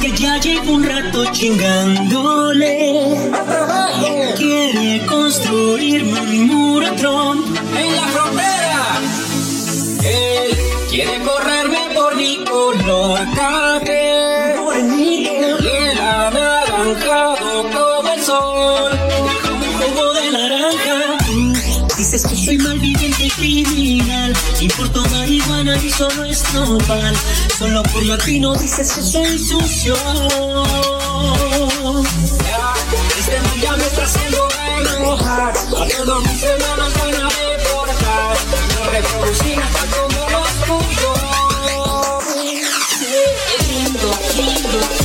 que ya llevo un rato chingándole. Quiere construirme un muro en la frontera. Él quiere correrme Dices que soy malviviente y criminal. Importo marihuana y solo es normal. Solo por latino dices que soy sucio. Este man ya me está haciendo enojar. A todos mis hermanos van a deportar. No reproducir hasta como los tuyos. Lindo, lindo,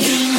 Ese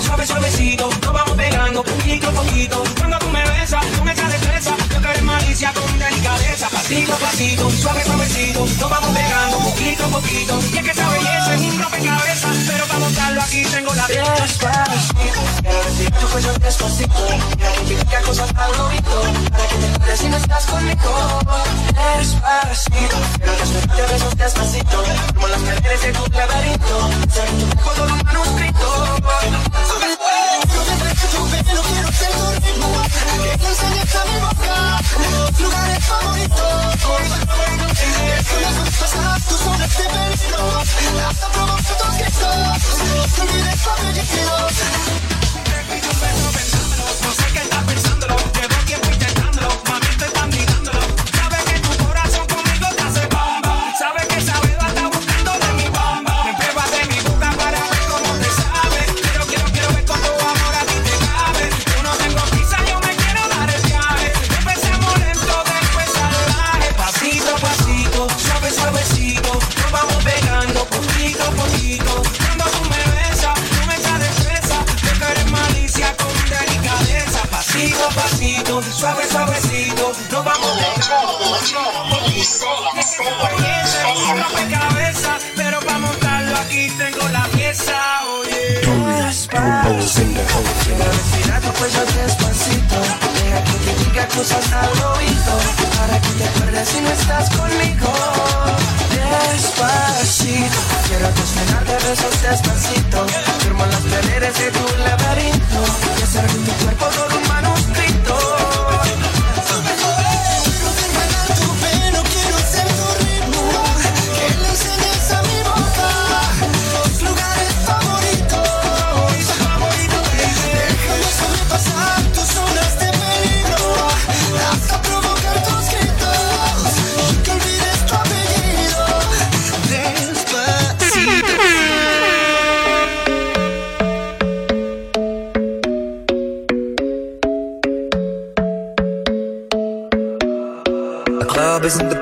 suave, suavecito. Nos vamos pegando poquito a poquito. Cuando tú me besas, con esa destreza. Yo quiero malicia con delicadeza. Pasito a pasito, suave, suavecito. Nos vamos pegando poquito a poquito. Y es que esa belleza es un rompecabezas. Pero para montarlo aquí tengo la Despacito, tu cuello despacito. Que te cosas al oído. Para que te enteres si no estás conmigo. Despacito, quiero desnudarte a besos despacito. Como las paredes de tu pero para montarlo aquí tu cuello. Deja que te diga cosas. Para que te si no estás conmigo. Despacito, quiero a besos despacito. Firmo las paredes de tu laberinto. Y hacer de tu cuerpo todo manuscrito. Club isn't the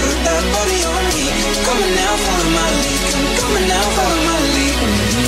put that body on me. Come on now, follow my lead. Come, on now, follow my lead.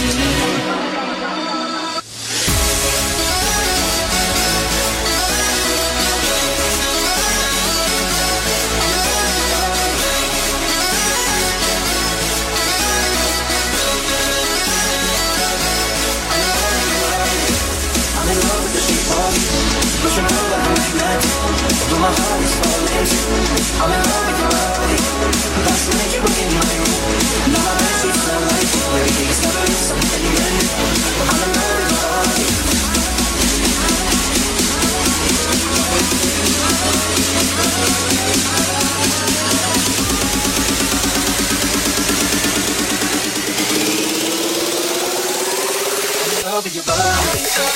With your body.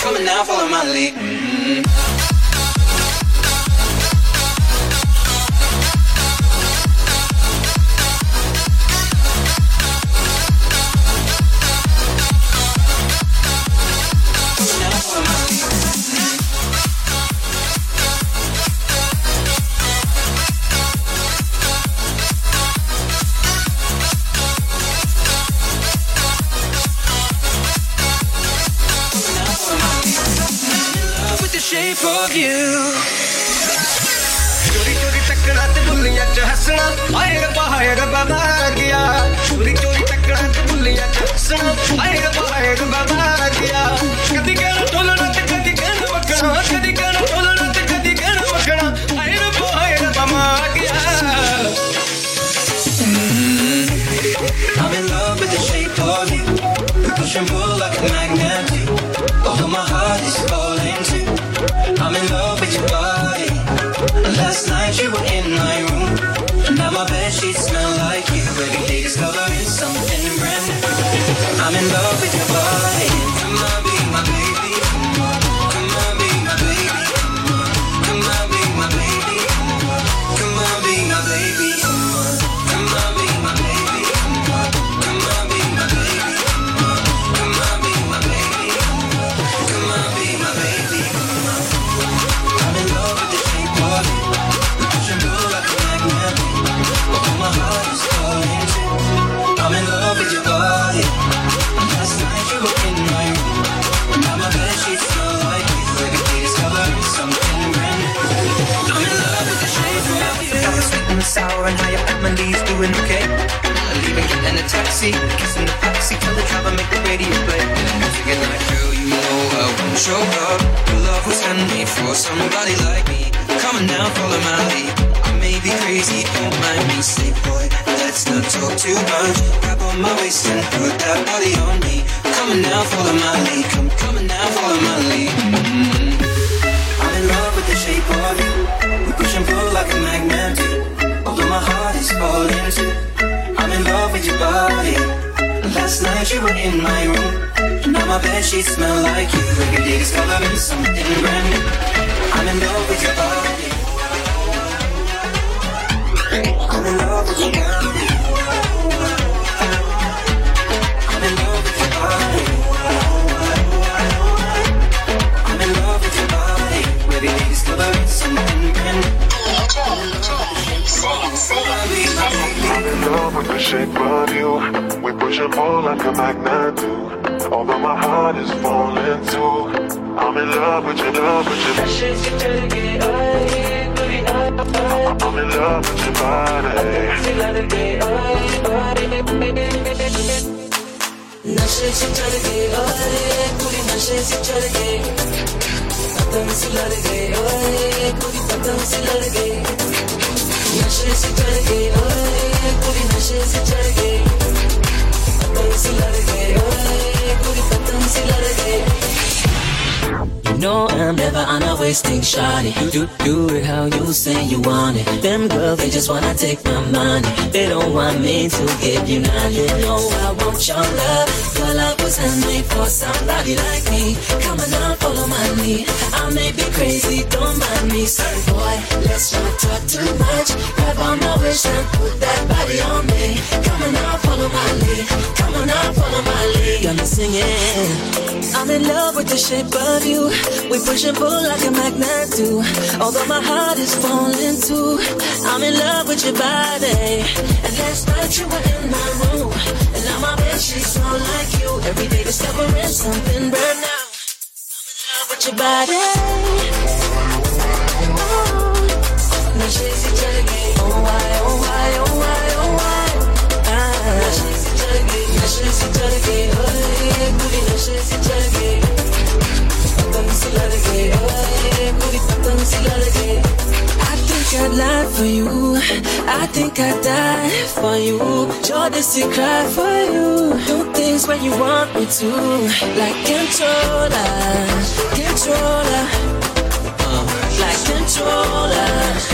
Come on now, follow my lead. with you. चोरी चोरी तकना ते च हसना। आए रब्बा मार गया। चोरी चोरी तकना ते बुल्लियाँ च हसना। आए रब्बा Last night you were in my room. Now my bed sheets smell like you. Every day discovering something brand new. I'm in love with your body. Come on, be my baby. Sour and how your family's doing okay. Leaving in a taxi, kissing the taxi, tell the driver make the radio play. Singing like, girl, you know I want show up. Your love was handmade for somebody like me. Come on now, follow my lead. I may be crazy, don't mind me. Say, boy, let's not talk too much. Grab on my waist and put that body on me. Come on now, follow my lead. Come, come on now, follow my night you were in my room. Now my bed sheets smell like you. Every day discovering something brand new. I'm in love with your body. I'm in love with your body. I'm in love with your body. I'm your body. Every day discovering something brand new. in love with the shape of you. We push and pull like a magnet do. Although my heart is falling too. I'm in love with your love with your. I'm in love with your body. नशे से चढ़ गए ओए पूरी नशे से चढ़ गए पतंग से लड़ गए ओए पूरी पतंग से लड़ गए नशे से चढ़ गए ओए पूरी नशे से चढ़ I'm never on a wasting shawty. Do, do it how you say you want it. Them girls, they just wanna take my money. They don't want me to you nothing. No, I want your love. Love for somebody like me. Come on now, follow my lead. I may be crazy, don't mind me. Sorry, boy, let's not talk too much. Grab on my waist and put that body on me. Come on now, follow my lead. Come on now, follow my lead. Got me singing. I'm in love with the shape of you. We push and pull like a magnet do. Although my heart is falling too. I'm in love with your body. And last night you were in my room my bed, she smell like you. Every day discovering something brand new. I'm in love with your body. Oh, she's a jelly. Oh why, oh why, oh why, oh why. Ah, she's a jelly. Now she's a jelly. Oh, booty, now she's a lie for you. I think I'd die for you. Jodeci to cry for you. Do things when you want me to. Like controller, controller. Uh, like controller, controller.